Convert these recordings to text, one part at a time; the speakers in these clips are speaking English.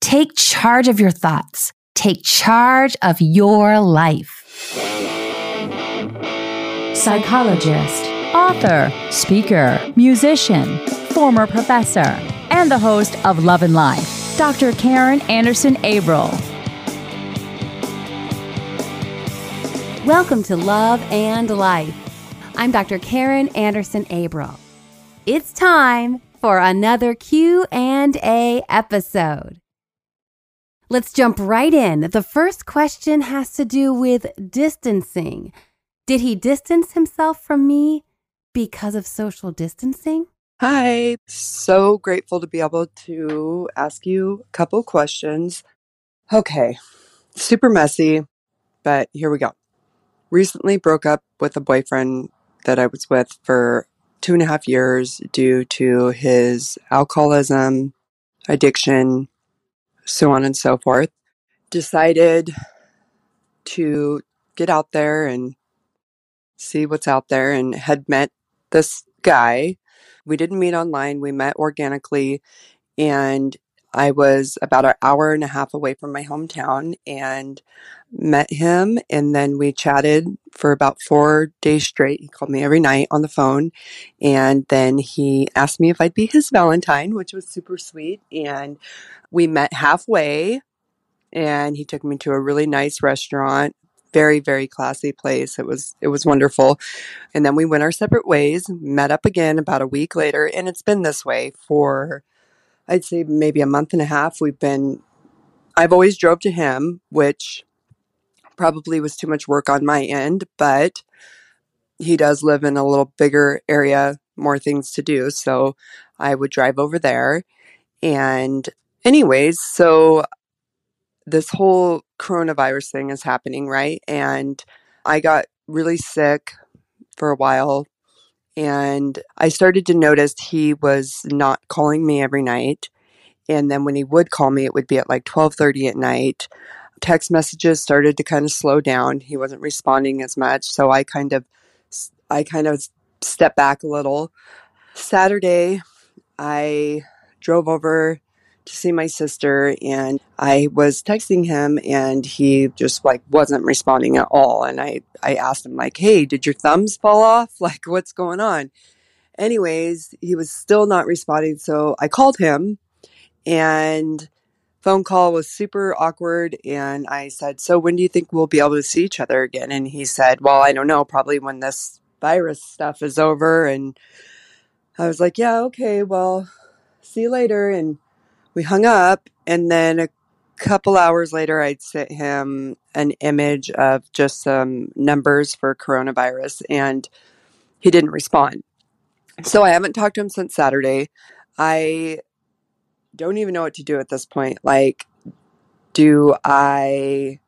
Take charge of your thoughts. Take charge of your life. Psychologist, author, speaker, musician, former professor, and the host of Love and Life, Dr. Karin Anderson Abril. Welcome to Love and Life. I'm Dr. Karin Anderson Abril. It's time for another Q&A episode. Let's jump right in. The first question has to do with distancing. Did he distance himself from me because of social distancing? Hi. So grateful to be able to ask you a couple questions. Okay. Super messy, but here we go. Recently broke up with a boyfriend that I was with for two and a half years due to his alcoholism, addiction, so on and so forth. Decided to get out there and see what's out there and had met this guy. We didn't meet online, we met organically, and I was about an hour and a half away from my hometown and met him. And then we chatted for about four days straight. He called me every night on the phone. And then he asked me if I'd be his Valentine, which was super sweet. And we met halfway and he took me to a really nice restaurant very very classy place it was it was wonderful and then we went our separate ways met up again about a week later and it's been this way for i'd say maybe a month and a half we've been i've always drove to him which probably was too much work on my end but he does live in a little bigger area more things to do so i would drive over there and anyways so this whole coronavirus thing is happening, right? And I got really sick for a while and I started to notice he was not calling me every night. And then when he would call me, it would be at like 12:30 at night. Text messages started to kind of slow down. He wasn't responding as much, so I kind of I kind of stepped back a little. Saturday, I drove over to see my sister and I was texting him and he just like wasn't responding at all. And I, I asked him like, Hey, did your thumbs fall off? Like what's going on? Anyways, he was still not responding. So I called him and phone call was super awkward. And I said, so when do you think we'll be able to see each other again? And he said, well, I don't know, probably when this virus stuff is over. And I was like, yeah, okay, well, see you later. And we hung up and then a couple hours later i'd sent him an image of just some numbers for coronavirus and he didn't respond. So i haven't talked to him since saturday. I don't even know what to do at this point. Like do i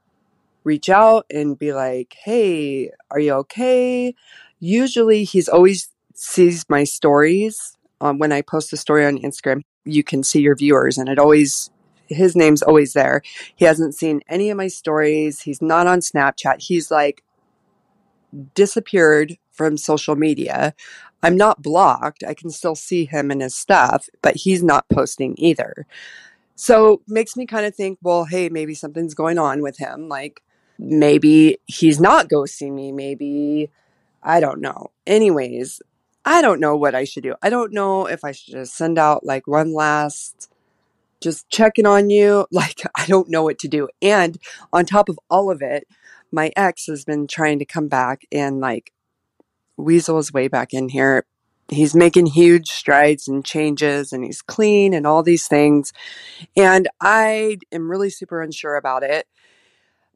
reach out and be like hey are you okay? Usually he's always sees my stories um, when i post a story on instagram you can see your viewers and it always his name's always there. He hasn't seen any of my stories. He's not on Snapchat. He's like disappeared from social media. I'm not blocked. I can still see him and his stuff, but he's not posting either. So makes me kind of think, well, hey, maybe something's going on with him. Like maybe he's not ghosting me. Maybe I don't know. Anyways, I don't know what I should do. I don't know if I should just send out like one last just checking on you. Like, I don't know what to do. And on top of all of it, my ex has been trying to come back and like weasel his way back in here. He's making huge strides and changes and he's clean and all these things. And I am really super unsure about it.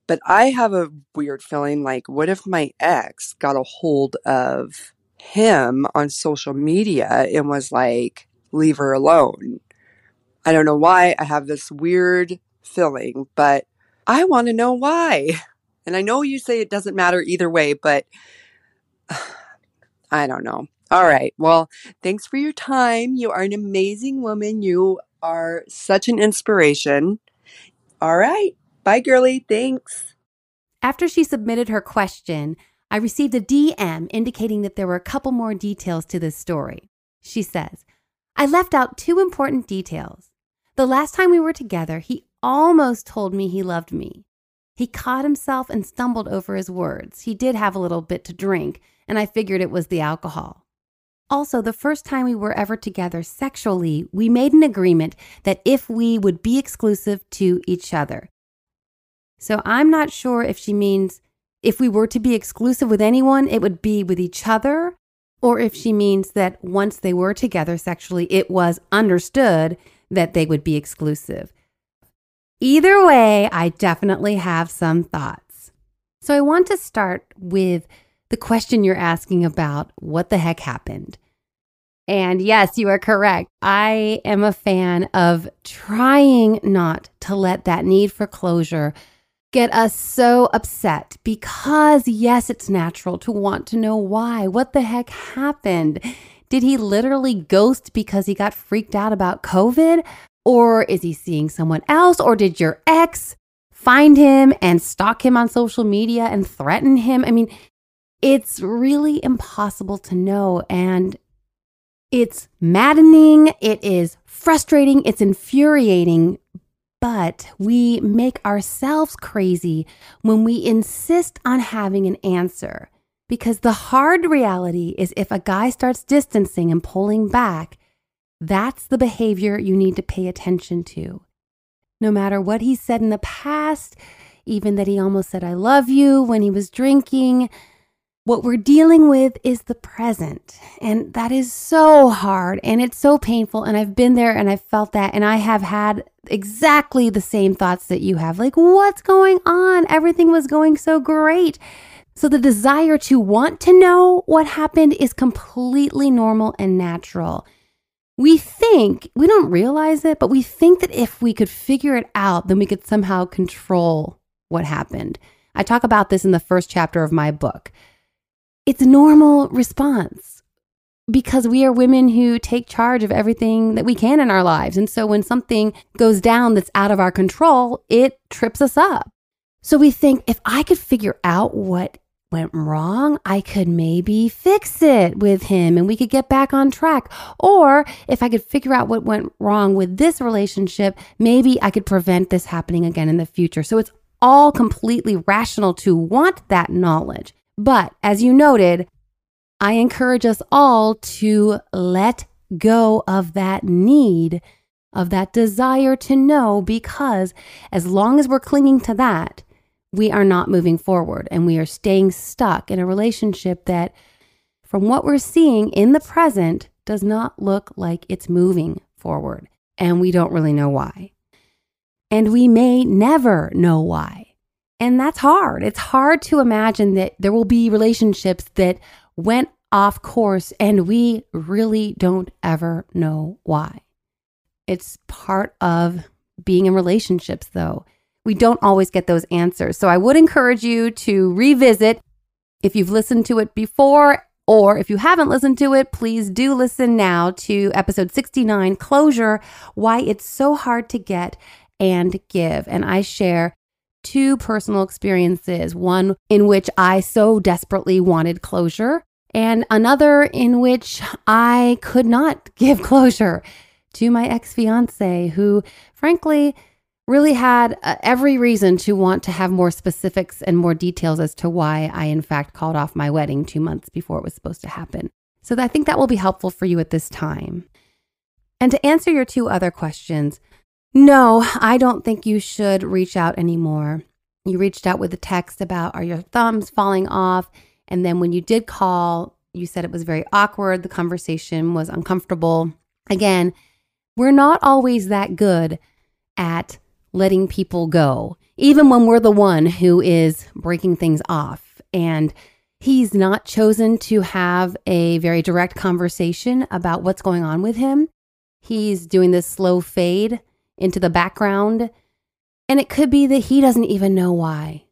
But I have a weird feeling like, what if my ex got a hold of him on social media and was like, leave her alone. I don't know why I have this weird feeling, but I want to know why. And I know you say it doesn't matter either way, but I don't know. All right. Well, thanks for your time. You are an amazing woman. You are such an inspiration. All right. Bye, girly. Thanks. After she submitted her question, I received a DM indicating that there were a couple more details to this story. She says, I left out two important details. The last time we were together, he almost told me he loved me. He caught himself and stumbled over his words. He did have a little bit to drink, and I figured it was the alcohol. Also, the first time we were ever together sexually, we made an agreement that if we would be exclusive to each other. So I'm not sure if she means if we were to be exclusive with anyone, it would be with each other, or if she means that once they were together sexually, it was understood that they would be exclusive. Either way, I definitely have some thoughts. So I want to start with the question you're asking about what the heck happened. And yes, you are correct. I am a fan of trying not to let that need for closure get us so upset because, yes, it's natural to want to know why. What the heck happened? Did he literally ghost because he got freaked out about COVID? Or is he seeing someone else? Or did your ex find him and stalk him on social media and threaten him? I mean, it's really impossible to know. And it's maddening, it is frustrating, it's infuriating, but we make ourselves crazy when we insist on having an answer. Because the hard reality is if a guy starts distancing and pulling back, that's the behavior you need to pay attention to. No matter what he said in the past, even that he almost said, I love you when he was drinking, what we're dealing with is the present. And that is so hard and it's so painful. And I've been there and I've felt that. And I have had exactly the same thoughts that you have like, what's going on? Everything was going so great. So the desire to want to know what happened is completely normal and natural we think, we don't realize it, but we think that if we could figure it out, then we could somehow control what happened. I talk about this in the first chapter of my book. It's a normal response because we are women who take charge of everything that we can in our lives. And so when something goes down that's out of our control, it trips us up. So we think if I could figure out what went wrong, I could maybe fix it with him and we could get back on track. Or if I could figure out what went wrong with this relationship, maybe I could prevent this happening again in the future. So it's all completely rational to want that knowledge. But as you noted, I encourage us all to let go of that need, of that desire to know, because as long as we're clinging to that, we are not moving forward and we are staying stuck in a relationship that, from what we're seeing in the present, does not look like it's moving forward. And we don't really know why. And we may never know why. And that's hard. It's hard to imagine that there will be relationships that went off course and we really don't ever know why. It's part of being in relationships, though we don't always get those answers. So I would encourage you to revisit if you've listened to it before or if you haven't listened to it, please do listen now to episode 69 Closure Why It's So Hard to Get and Give. And I share two personal experiences one in which I so desperately wanted closure, and another in which I could not give closure to my ex fiance, who frankly really had uh, every reason to want to have more specifics and more details as to why I, in fact, called off my wedding two months before it was supposed to happen. So I think that will be helpful for you at this time. And to answer your two other questions, no, I don't think you should reach out anymore. You reached out with a text about are your thumbs falling off? And then when you did call, you said it was very awkward. The conversation was uncomfortable. Again, we're not always that good at letting people go, even when we're the one who is breaking things off. And he's not chosen to have a very direct conversation about what's going on with him. He's doing this slow fade into the background. And it could be that he doesn't even know why.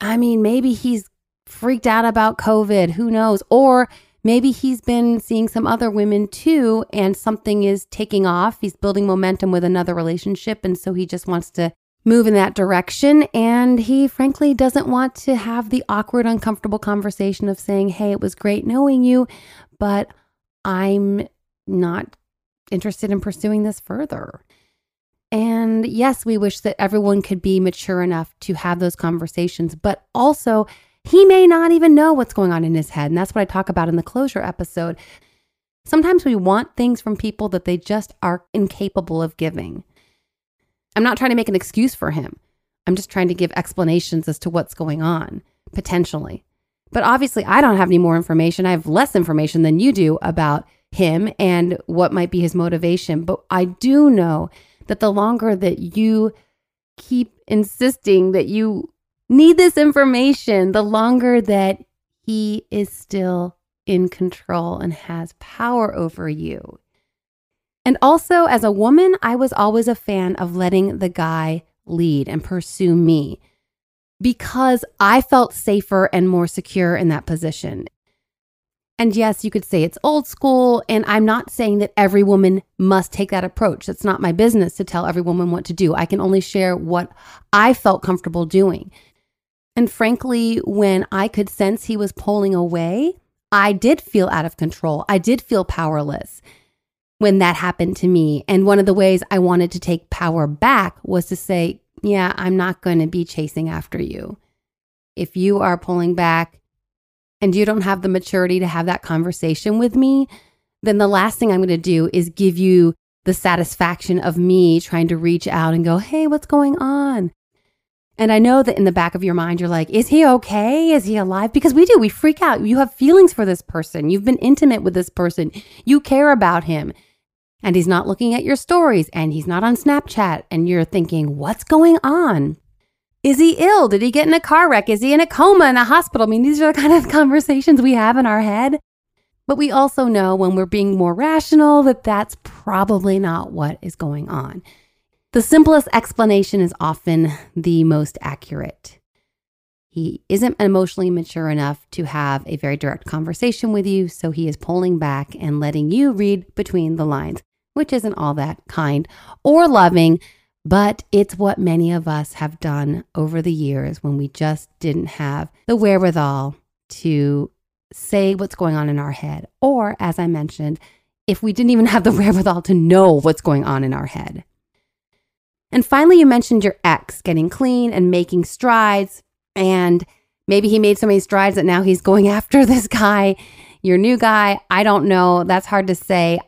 I mean, maybe he's freaked out about COVID, who knows? Or maybe he's been seeing some other women too, and something is taking off. He's building momentum with another relationship. And so he just wants to move in that direction. And he frankly doesn't want to have the awkward, uncomfortable conversation of saying, Hey, it was great knowing you, but I'm not interested in pursuing this further. And yes, we wish that everyone could be mature enough to have those conversations, but also he may not even know what's going on in his head. And that's what I talk about in the closure episode. Sometimes we want things from people that they just are incapable of giving. I'm not trying to make an excuse for him. I'm just trying to give explanations as to what's going on, potentially. But obviously, I don't have any more information. I have less information than you do about him and what might be his motivation. But I do know that the longer that you keep insisting that you need this information, the longer that he is still in control and has power over you. And also, as a woman, I was always a fan of letting the guy lead and pursue me because I felt safer and more secure in that position. And yes, you could say it's old school. And I'm not saying that every woman must take that approach. It's not my business to tell every woman what to do. I can only share what I felt comfortable doing. And frankly, when I could sense he was pulling away, I did feel out of control. I did feel powerless when that happened to me. And one of the ways I wanted to take power back was to say, Yeah, I'm not going to be chasing after you. If you are pulling back and you don't have the maturity to have that conversation with me, then the last thing I'm going to do is give you the satisfaction of me trying to reach out and go, Hey, what's going on? And I know that in the back of your mind, you're like, is he okay? Is he alive? Because we do, we freak out. You have feelings for this person. You've been intimate with this person. You care about him. And he's not looking at your stories and he's not on Snapchat. And you're thinking, what's going on? Is he ill? Did he get in a car wreck? Is he in a coma in a hospital? I mean, these are the kind of conversations we have in our head. But we also know when we're being more rational that that's probably not what is going on. The simplest explanation is often the most accurate. He isn't emotionally mature enough to have a very direct conversation with you, so he is pulling back and letting you read between the lines, which isn't all that kind or loving, but it's what many of us have done over the years when we just didn't have the wherewithal to say what's going on in our head. Or, as I mentioned, if we didn't even have the wherewithal to know what's going on in our head. And finally, you mentioned your ex getting clean and making strides. And maybe he made so many strides that now he's going after this guy, your new guy. I don't know. That's hard to say.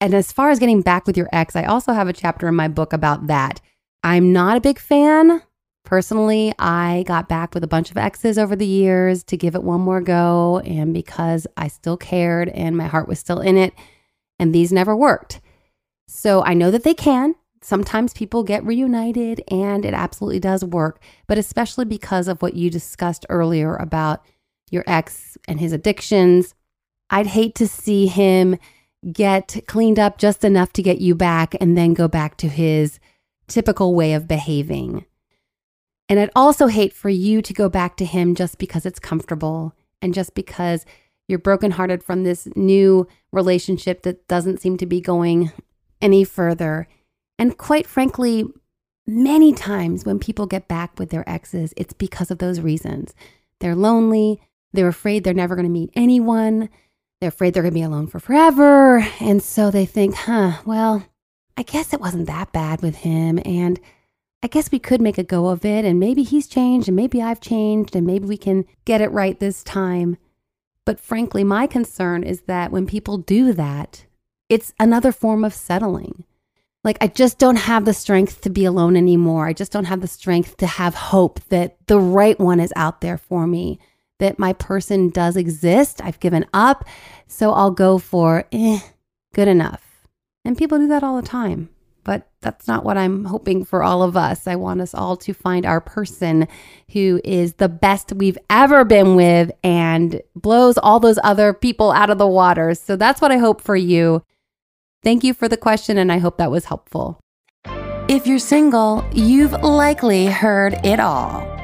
And as far as getting back with your ex, I also have a chapter in my book about that. I'm not a big fan. Personally, I got back with a bunch of exes over the years to give it one more go. And because I still cared and my heart was still in it, and these never worked. So I know that they can. Sometimes people get reunited and it absolutely does work, but especially because of what you discussed earlier about your ex and his addictions. I'd hate to see him get cleaned up just enough to get you back and then go back to his typical way of behaving. And I'd also hate for you to go back to him just because it's comfortable and just because you're brokenhearted from this new relationship that doesn't seem to be going any further. And quite frankly, many times when people get back with their exes, it's because of those reasons. They're lonely, they're afraid they're never going to meet anyone, they're afraid they're going to be alone for forever. And so they think, huh, well, I guess it wasn't that bad with him. And I guess we could make a go of it. And maybe he's changed, and maybe I've changed, and maybe we can get it right this time. But frankly, my concern is that when people do that, it's another form of settling. Like, I just don't have the strength to be alone anymore. I just don't have the strength to have hope that the right one is out there for me, that my person does exist. I've given up. So I'll go for, eh, good enough. And people do that all the time. But that's not what I'm hoping for all of us. I want us all to find our person who is the best we've ever been with and blows all those other people out of the water. So that's what I hope for you. Thank you for the question, and I hope that was helpful. If you're single, you've likely heard it all.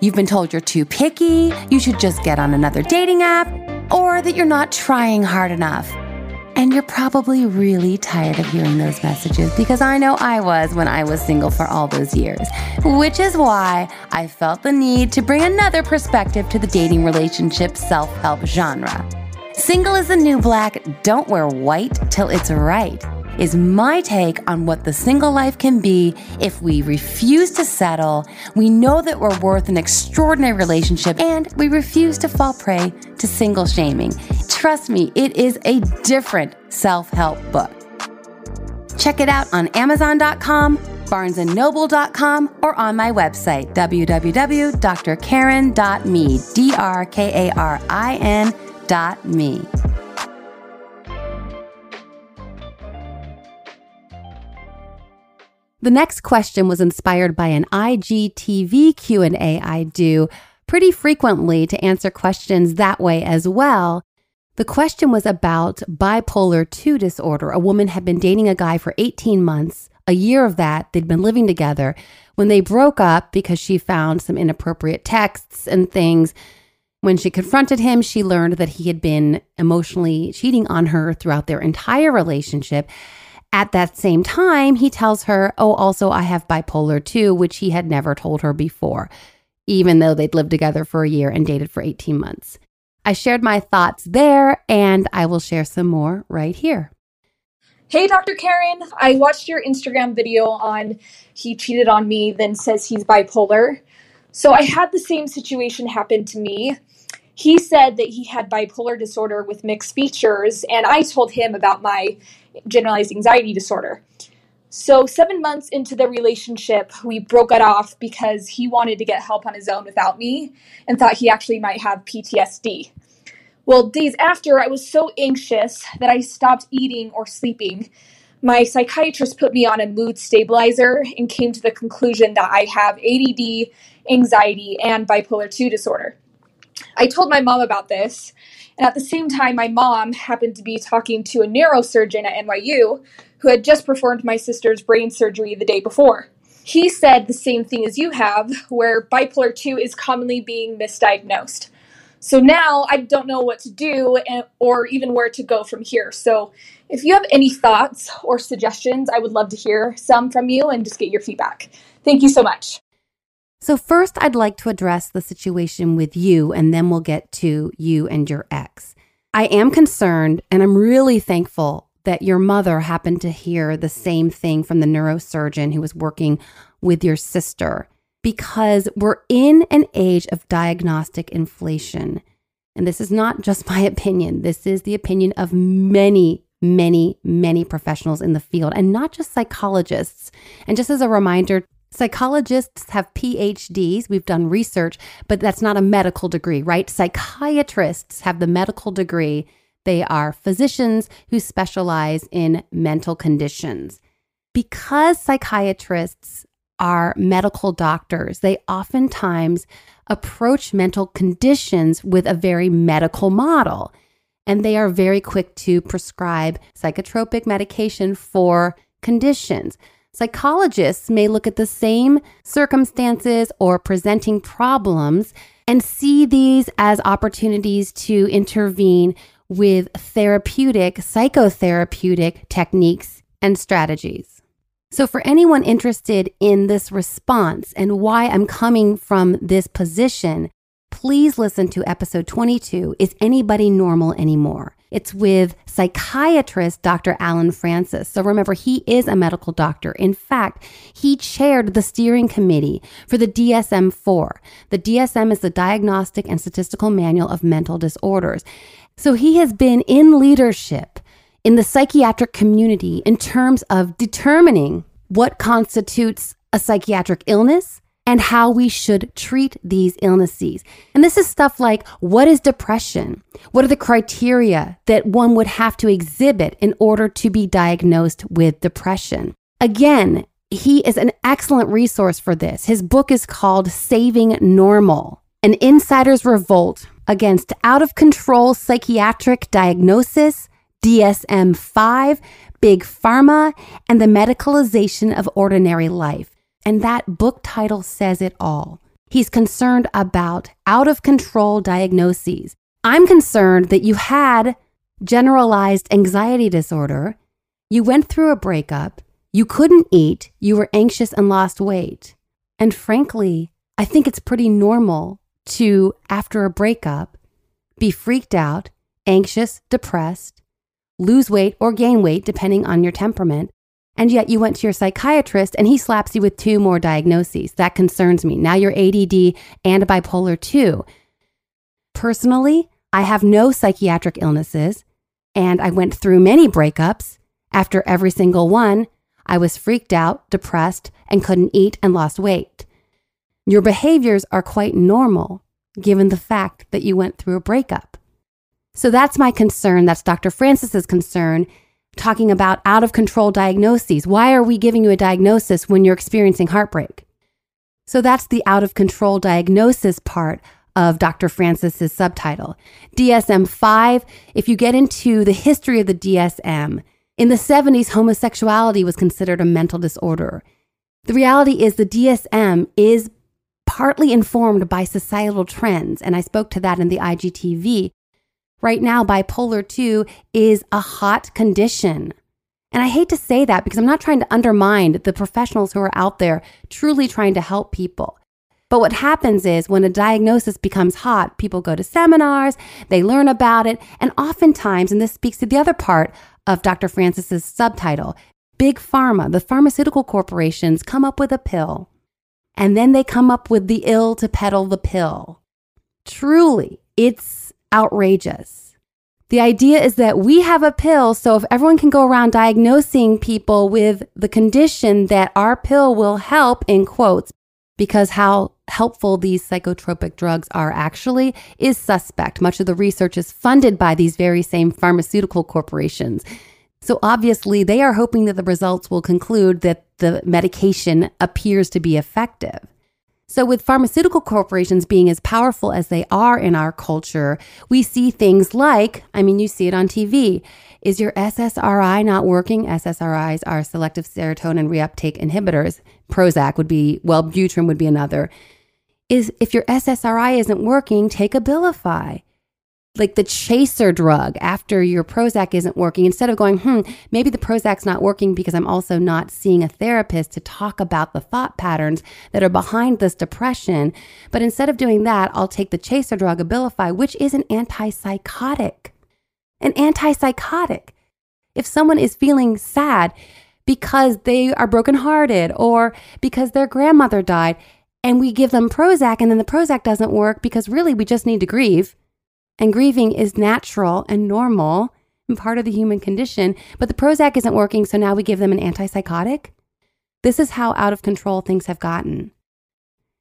You've been told you're too picky, you should just get on another dating app, or that you're not trying hard enough. And you're probably really tired of hearing those messages because I know I was when I was single for all those years, which is why I felt the need to bring another perspective to the dating relationship self help genre. Single is the new black, don't wear white till it's right. Is my take on what the single life can be if we refuse to settle, we know that we're worth an extraordinary relationship, and we refuse to fall prey to single shaming. Trust me, it is a different self help book. Check it out on Amazon.com, BarnesandNoble.com, or on my website, www.drkarin.me, D R K A R I N The next question was inspired by an IGTV Q&A I do pretty frequently to answer questions that way as well. The question was about bipolar 2 disorder. A woman had been dating a guy for 18 months. A year of that, they'd been living together. When they broke up because she found some inappropriate texts and things, when she confronted him, she learned that he had been emotionally cheating on her throughout their entire relationship. At that same time, he tells her, Oh, also, I have bipolar too, which he had never told her before, even though they'd lived together for a year and dated for 18 months. I shared my thoughts there, and I will share some more right here. Hey, Dr. Karin, I watched your Instagram video on he cheated on me, then says he's bipolar. So I had the same situation happen to me. He said that he had bipolar disorder with mixed features, and I told him about my generalized anxiety disorder. So, seven months into the relationship, we broke it off because he wanted to get help on his own without me and thought he actually might have PTSD. Well, days after, I was so anxious that I stopped eating or sleeping. My psychiatrist put me on a mood stabilizer and came to the conclusion that I have ADD, anxiety, and bipolar 2 disorder. I told my mom about this, and at the same time, my mom happened to be talking to a neurosurgeon at NYU who had just performed my sister's brain surgery the day before. He said the same thing as you have, where bipolar 2 is commonly being misdiagnosed. So now I don't know what to do and, or even where to go from here. So if you have any thoughts or suggestions, I would love to hear some from you and just get your feedback. Thank you so much. So, first, I'd like to address the situation with you, and then we'll get to you and your ex. I am concerned, and I'm really thankful that your mother happened to hear the same thing from the neurosurgeon who was working with your sister, because we're in an age of diagnostic inflation. And this is not just my opinion, this is the opinion of many, many, many professionals in the field, and not just psychologists. And just as a reminder Psychologists have PhDs. We've done research, but that's not a medical degree, right? Psychiatrists have the medical degree. They are physicians who specialize in mental conditions. Because psychiatrists are medical doctors, they oftentimes approach mental conditions with a very medical model. And they are very quick to prescribe psychotropic medication for conditions. Psychologists may look at the same circumstances or presenting problems and see these as opportunities to intervene with therapeutic, psychotherapeutic techniques and strategies. So, for anyone interested in this response and why I'm coming from this position, please listen to episode 22 Is Anybody Normal Anymore? It's with psychiatrist Dr. Allen Frances. So remember, he is a medical doctor. In fact, he chaired the steering committee for the DSM 4. The DSM is the Diagnostic and Statistical Manual of Mental Disorders. So he has been in leadership in the psychiatric community in terms of determining what constitutes a psychiatric illness and how we should treat these illnesses. And this is stuff like what is depression? What are the criteria that one would have to exhibit in order to be diagnosed with depression? Again, he is an excellent resource for this. His book is called Saving Normal An Insider's Revolt Against Out of Control Psychiatric Diagnosis, DSM 5, Big Pharma, and the Medicalization of Ordinary Life. And that book title says it all. He's concerned about out of control diagnoses. I'm concerned that you had generalized anxiety disorder, you went through a breakup, you couldn't eat, you were anxious and lost weight. And frankly, I think it's pretty normal to, after a breakup, be freaked out, anxious, depressed, lose weight or gain weight depending on your temperament. And yet you went to your psychiatrist and he slaps you with two more diagnoses. That concerns me. Now you're ADD and bipolar 2. Personally, I have no psychiatric illnesses and I went through many breakups. After every single one, I was freaked out, depressed, and couldn't eat and lost weight. Your behaviors are quite normal given the fact that you went through a breakup. So that's my concern. That's Dr. Frances's concern, talking about out of control diagnoses. Why are we giving you a diagnosis when you're experiencing heartbreak? So that's the out of control diagnosis part of Dr. Frances's subtitle. DSM 5, if you get into the history of the DSM, in the 70s, homosexuality was considered a mental disorder. The reality is the DSM is partly informed by societal trends, and I spoke to that in the IGTV. Right now, bipolar 2 is a hot condition. And I hate to say that because I'm not trying to undermine the professionals who are out there truly trying to help people. But what happens is when a diagnosis becomes hot, people go to seminars, they learn about it, and oftentimes, and this speaks to the other part of Dr. Frances's subtitle, Big Pharma, the pharmaceutical corporations come up with a pill and then they come up with the ill to peddle the pill. Truly, it's outrageous. The idea is that we have a pill, so if everyone can go around diagnosing people with the condition that our pill will help, in quotes, because how helpful these psychotropic drugs are actually is suspect. Much of the research is funded by these very same pharmaceutical corporations. So obviously, they are hoping that the results will conclude that the medication appears to be effective. So, with pharmaceutical corporations being as powerful as they are in our culture, we see things like I mean, you see it on TV. Is your SSRI not working? SSRIs are selective serotonin reuptake inhibitors. Prozac would be, Wellbutrin would be another. Is if your SSRI isn't working, take Abilify like the chaser drug after your Prozac isn't working, instead of going, hmm, maybe the Prozac's not working because I'm also not seeing a therapist to talk about the thought patterns that are behind this depression. But instead of doing that, I'll take the chaser drug, Abilify, which is an antipsychotic. An antipsychotic. If someone is feeling sad because they are brokenhearted or because their grandmother died, and we give them Prozac and then the Prozac doesn't work because really we just need to grieve and grieving is natural and normal and part of the human condition, but the Prozac isn't working, so now we give them an antipsychotic. This is how out of control things have gotten.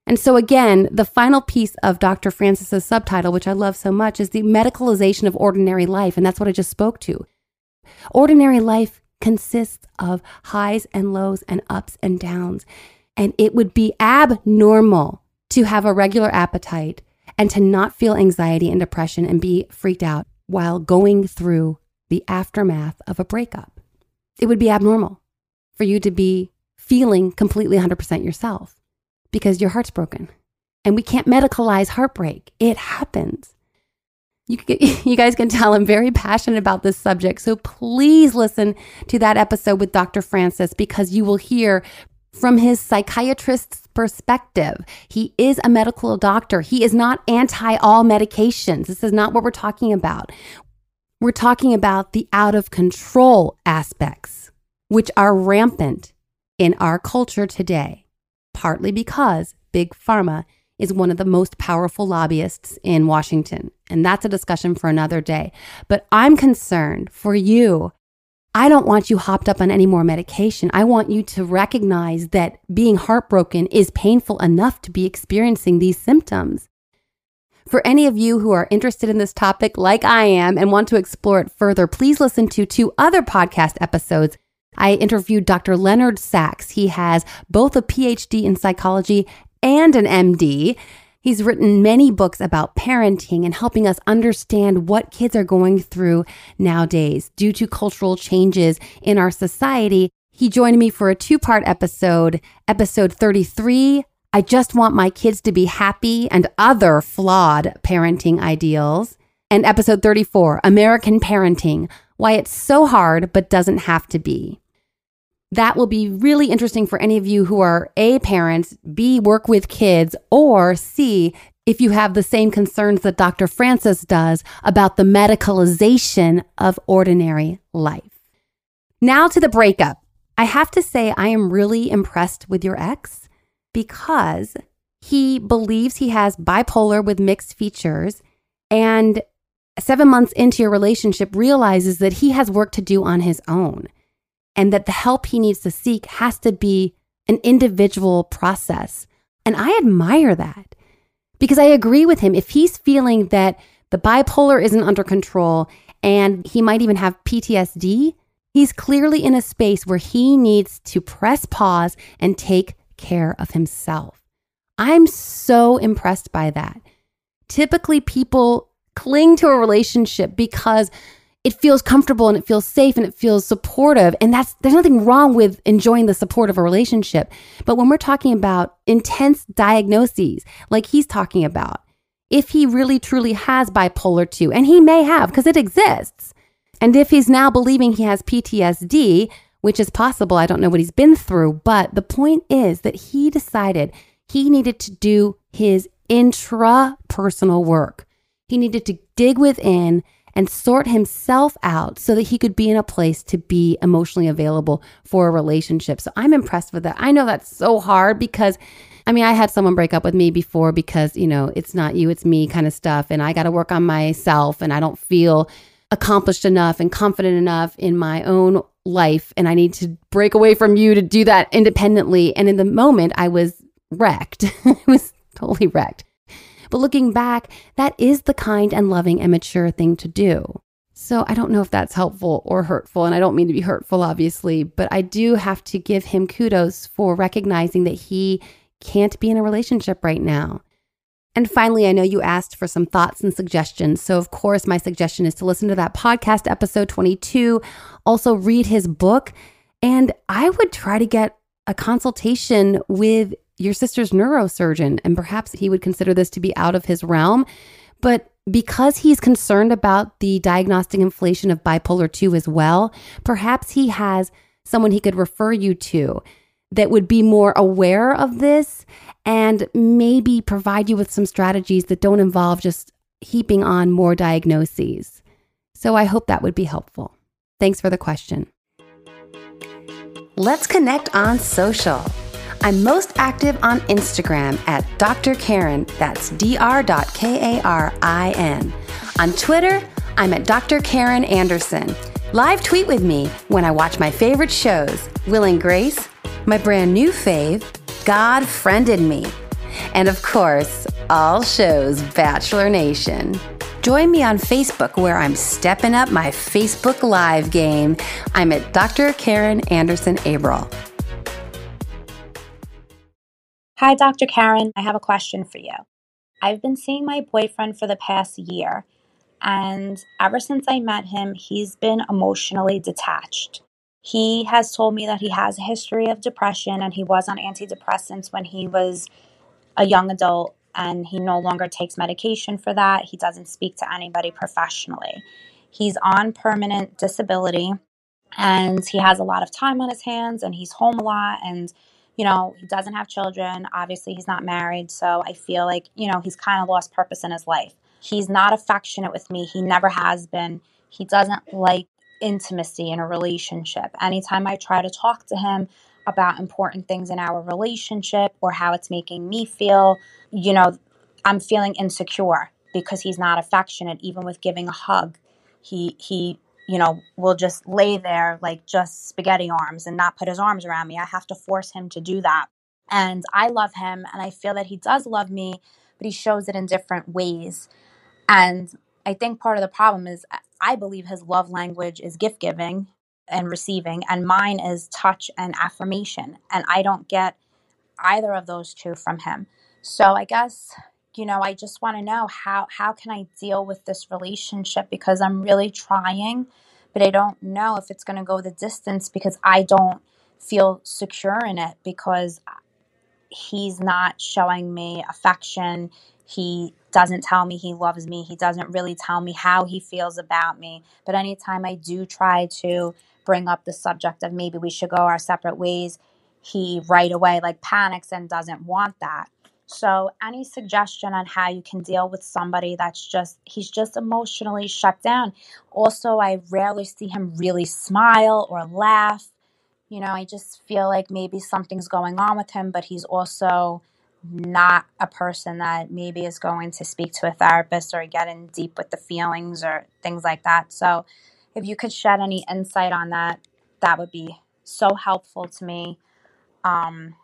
And so, again, the final piece of Dr. Frances's subtitle, which I love so much, is the medicalization of ordinary life. And that's what I just spoke to. Ordinary life consists of highs and lows and ups and downs. And it would be abnormal to have a regular appetite and to not feel anxiety and depression and be freaked out while going through the aftermath of a breakup. It would be abnormal for you to be feeling completely 100% yourself because your heart's broken. And we can't medicalize heartbreak, it happens. You, you guys can tell I'm very passionate about this subject. So please listen to that episode with Dr. Frances because you will hear from his psychiatrist's perspective. He is a medical doctor. He is not anti all medications. This is not what we're talking about. We're talking about the out of control aspects, which are rampant in our culture today, partly because Big Pharma is one of the most powerful lobbyists in Washington. And that's a discussion for another day. But I'm concerned for you I don't want you hopped up on any more medication. I want you to recognize that being heartbroken is painful enough to be experiencing these symptoms. For any of you who are interested in this topic, like I am, and want to explore it further, please listen to two other podcast episodes. I interviewed Dr. Leonard Sax. He has both a PhD in psychology and an MD. He's written many books about parenting and helping us understand what kids are going through nowadays due to cultural changes in our society. He joined me for a two part episode, episode 33. I just want my kids to be happy and other flawed parenting ideals. And episode 34, American Parenting, why it's so hard but doesn't have to be. That will be really interesting for any of you who are A, parents, B, work with kids, or C, if you have the same concerns that Dr. Frances does about the medicalization of ordinary life. Now to the breakup. I have to say, I am really impressed with your ex because he believes he has bipolar with mixed features and seven months into your relationship realizes that he has work to do on his own and that the help he needs to seek has to be an individual process. And I admire that because I agree with him. If he's feeling that the bipolar isn't under control and he might even have PTSD, he's clearly in a space where he needs to press pause and take care of himself. I'm so impressed by that. Typically, people cling to a relationship because it feels comfortable and it feels safe and it feels supportive. And that's, there's nothing wrong with enjoying the support of a relationship. But when we're talking about intense diagnoses, like he's talking about, if he really truly has bipolar 2, and he may have because it exists, and if he's now believing he has PTSD, which is possible, I don't know what he's been through, but the point is that he decided he needed to do his intrapersonal work. He needed to dig within and sort himself out so that he could be in a place to be emotionally available for a relationship. So I'm impressed with that. I know that's so hard because I mean, I had someone break up with me before because, you know, it's not you, it's me kind of stuff. And I got to work on myself and I don't feel accomplished enough and confident enough in my own life. And I need to break away from you to do that independently. And in the moment, I was wrecked. I was totally wrecked. But looking back, that is the kind and loving and mature thing to do. So I don't know if that's helpful or hurtful. And I don't mean to be hurtful, obviously, but I do have to give him kudos for recognizing that he can't be in a relationship right now. And finally, I know you asked for some thoughts and suggestions. So, of course, my suggestion is to listen to that podcast, episode 22. Also, read his book. And I would try to get a consultation with your sister's neurosurgeon, and perhaps he would consider this to be out of his realm. But because he's concerned about the diagnostic inflation of bipolar 2 as well, perhaps he has someone he could refer you to that would be more aware of this and maybe provide you with some strategies that don't involve just heaping on more diagnoses. So I hope that would be helpful. Thanks for the question. Let's connect on social. I'm most active on Instagram at Dr. Karin, that's dr.karin. On Twitter, I'm at Dr. Karin Anderson. Live tweet with me when I watch my favorite shows Will and Grace, my brand new fave, God Friended Me, and of course, all shows Bachelor Nation. Join me on Facebook where I'm stepping up my Facebook Live game. I'm at Dr. Karin Anderson Abril. Hi, Dr. Karin. I have a question for you. I've been seeing my boyfriend for the past year, and ever since I met him, he's been emotionally detached. He has told me that he has a history of depression and he was on antidepressants when he was a young adult, and he no longer takes medication for that. He doesn't speak to anybody professionally. He's on permanent disability and he has a lot of time on his hands and he's home a lot and you know, he doesn't have children. Obviously, he's not married. So I feel like, you know, he's kind of lost purpose in his life. He's not affectionate with me. He never has been. He doesn't like intimacy in a relationship. Anytime I try to talk to him about important things in our relationship or how it's making me feel, you know, I'm feeling insecure because he's not affectionate, even with giving a hug. He, he you know, will just lay there like just spaghetti arms and not put his arms around me. I have to force him to do that. And I love him and I feel that he does love me, but he shows it in different ways. And I think part of the problem is I believe his love language is gift giving and receiving, and mine is touch and affirmation. And I don't get either of those two from him. So I guess you know, I just want to know how how can I deal with this relationship because I'm really trying, but I don't know if it's going to go the distance because I don't feel secure in it because uh, he's not showing me affection. He doesn't tell me he loves me. He doesn't really tell me how he feels about me. But anytime I do try to bring up the subject of maybe we should go our separate ways, he right away like panics and doesn't want that. So, any suggestion on how you can deal with somebody that's just, he's just emotionally shut down? Also, I rarely see him really smile or laugh. You know, I just feel like maybe something's going on with him, but he's also not a person that maybe is going to speak to a therapist or get in deep with the feelings or things like that. So, if you could shed any insight on that, that would be so helpful to me. Um,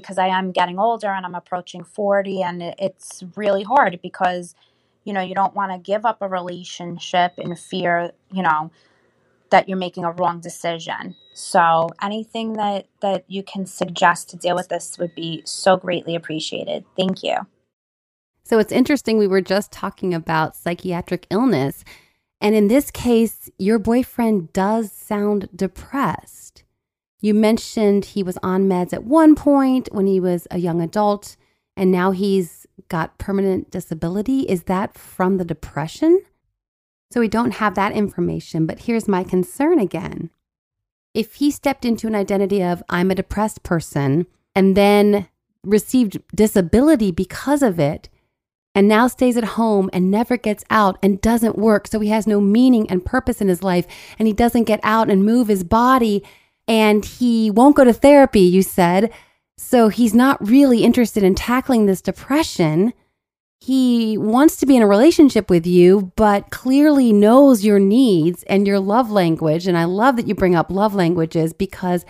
because I am getting older and I'm approaching 40 and it's really hard because you know you don't want to give up a relationship in fear you know that you're making a wrong decision. So anything that that you can suggest to deal with this would be so greatly appreciated. Thank you. So it's interesting we were just talking about psychiatric illness and in this case your boyfriend does sound depressed you mentioned he was on meds at one point when he was a young adult, and now he's got permanent disability. Is that from the depression? So we don't have that information, but here's my concern again. If he stepped into an identity of, I'm a depressed person, and then received disability because of it, and now stays at home and never gets out and doesn't work, so he has no meaning and purpose in his life, and he doesn't get out and move his body and he won't go to therapy, you said. So he's not really interested in tackling this depression. He wants to be in a relationship with you, but clearly knows your needs and your love language. And I love that you bring up love languages because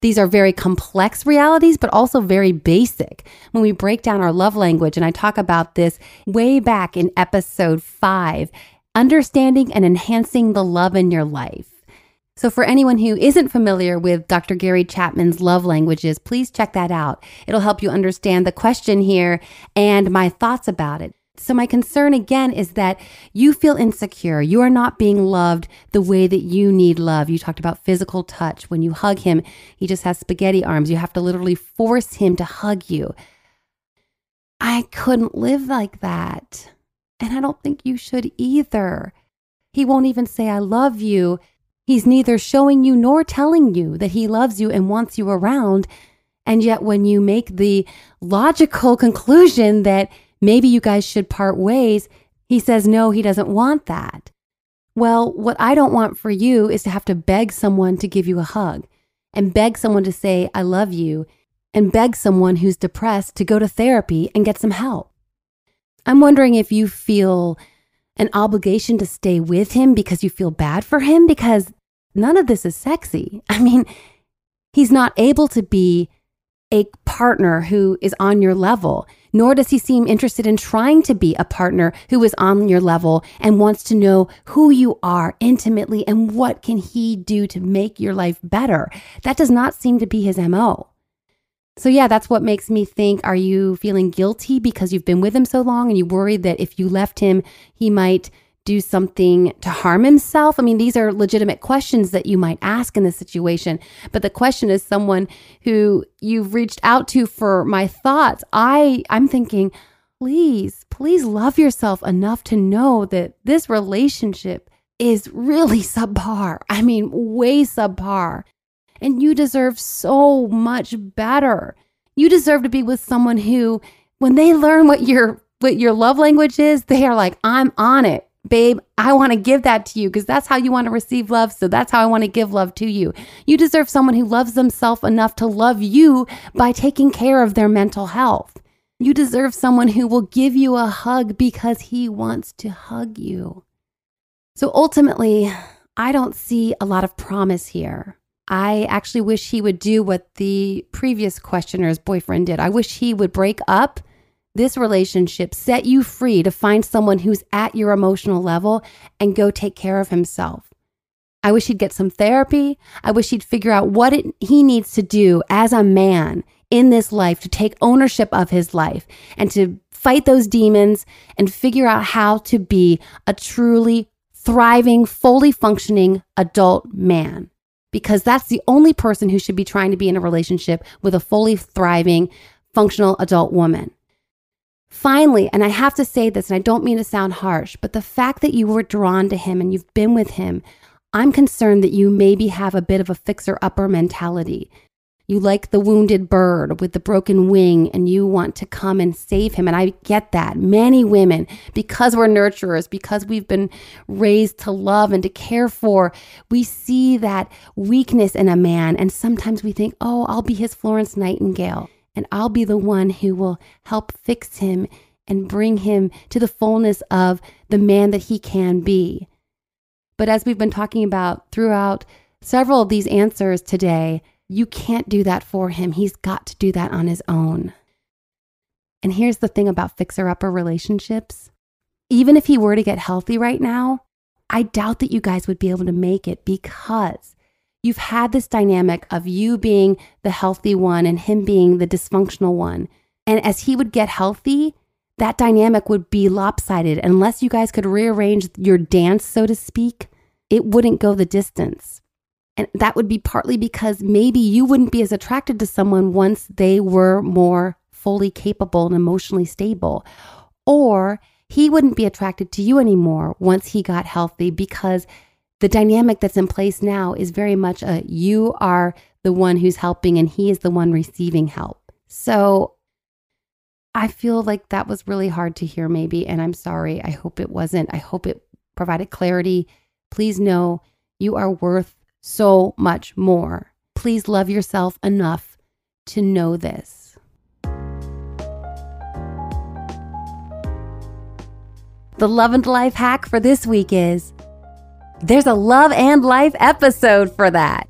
these are very complex realities, but also very basic. When we break down our love language, and I talk about this way back in episode five, understanding and enhancing the love in your life. So, for anyone who isn't familiar with Dr. Gary Chapman's love languages, please check that out. It'll help you understand the question here and my thoughts about it. So, my concern again is that you feel insecure. You are not being loved the way that you need love. You talked about physical touch. When you hug him, he just has spaghetti arms. You have to literally force him to hug you. I couldn't live like that. And I don't think you should either. He won't even say, I love you He's neither showing you nor telling you that he loves you and wants you around. And yet, when you make the logical conclusion that maybe you guys should part ways, he says, no, he doesn't want that. Well, what I don't want for you is to have to beg someone to give you a hug and beg someone to say, I love you, and beg someone who's depressed to go to therapy and get some help. I'm wondering if you feel an obligation to stay with him because you feel bad for him because none of this is sexy. I mean, he's not able to be a partner who is on your level, nor does he seem interested in trying to be a partner who is on your level and wants to know who you are intimately and what can he do to make your life better. That does not seem to be his MO. So, yeah, that's what makes me think are you feeling guilty because you've been with him so long and you worried that if you left him, he might do something to harm himself? I mean, these are legitimate questions that you might ask in this situation. But the question is someone who you've reached out to for my thoughts. I I'm thinking, please, please love yourself enough to know that this relationship is really subpar. I mean, way subpar and you deserve so much better. You deserve to be with someone who, when they learn what your what your love language is, they are like, I'm on it. Babe, I want to give that to you because that's how you want to receive love. So that's how I want to give love to you. You deserve someone who loves themselves enough to love you by taking care of their mental health. You deserve someone who will give you a hug because he wants to hug you. So ultimately, I don't see a lot of promise here. I actually wish he would do what the previous questioner's boyfriend did. I wish he would break up this relationship, set you free to find someone who's at your emotional level and go take care of himself. I wish he'd get some therapy. I wish he'd figure out what it, he needs to do as a man in this life to take ownership of his life and to fight those demons and figure out how to be a truly thriving, fully functioning adult man because that's the only person who should be trying to be in a relationship with a fully thriving, functional adult woman. Finally, and I have to say this, and I don't mean to sound harsh, but the fact that you were drawn to him and you've been with him, I'm concerned that you maybe have a bit of a fixer upper mentality. You like the wounded bird with the broken wing and you want to come and save him. And I get that. Many women, because we're nurturers, because we've been raised to love and to care for, we see that weakness in a man. And sometimes we think, oh, I'll be his Florence Nightingale and I'll be the one who will help fix him and bring him to the fullness of the man that he can be. But as we've been talking about throughout several of these answers today, you can't do that for him. He's got to do that on his own. And here's the thing about fixer upper relationships even if he were to get healthy right now, I doubt that you guys would be able to make it because you've had this dynamic of you being the healthy one and him being the dysfunctional one. And as he would get healthy, that dynamic would be lopsided. Unless you guys could rearrange your dance, so to speak, it wouldn't go the distance. And that would be partly because maybe you wouldn't be as attracted to someone once they were more fully capable and emotionally stable. Or he wouldn't be attracted to you anymore once he got healthy because the dynamic that's in place now is very much a you are the one who's helping and he is the one receiving help. So I feel like that was really hard to hear, maybe. And I'm sorry. I hope it wasn't. I hope it provided clarity. Please know you are worth so much more. Please love yourself enough to know this. The love and life hack for this week is there's a love and life episode for that.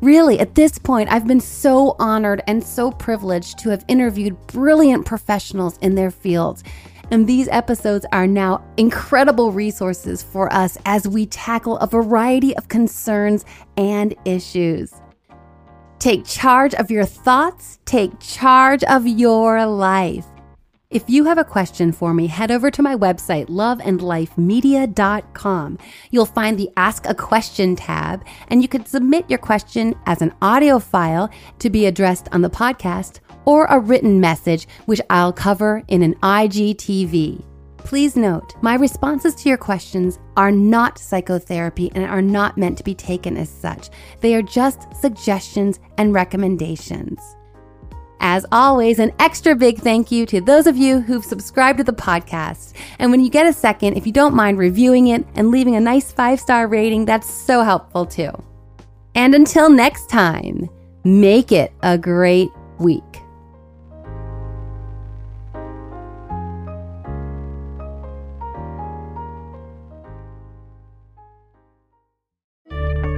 Really, at this point, I've been so honored and so privileged to have interviewed brilliant professionals in their fields and these episodes are now incredible resources for us as we tackle a variety of concerns and issues. Take charge of your thoughts, take charge of your life. If you have a question for me, head over to my website, loveandlifemedia.com. You'll find the Ask a Question tab, and you can submit your question as an audio file to be addressed on the podcast or a written message, which I'll cover in an IGTV. Please note, my responses to your questions are not psychotherapy and are not meant to be taken as such. They are just suggestions and recommendations. As always, an extra big thank you to those of you who've subscribed to the podcast. And when you get a second, if you don't mind reviewing it and leaving a nice five star rating, that's so helpful too. And until next time, make it a great week.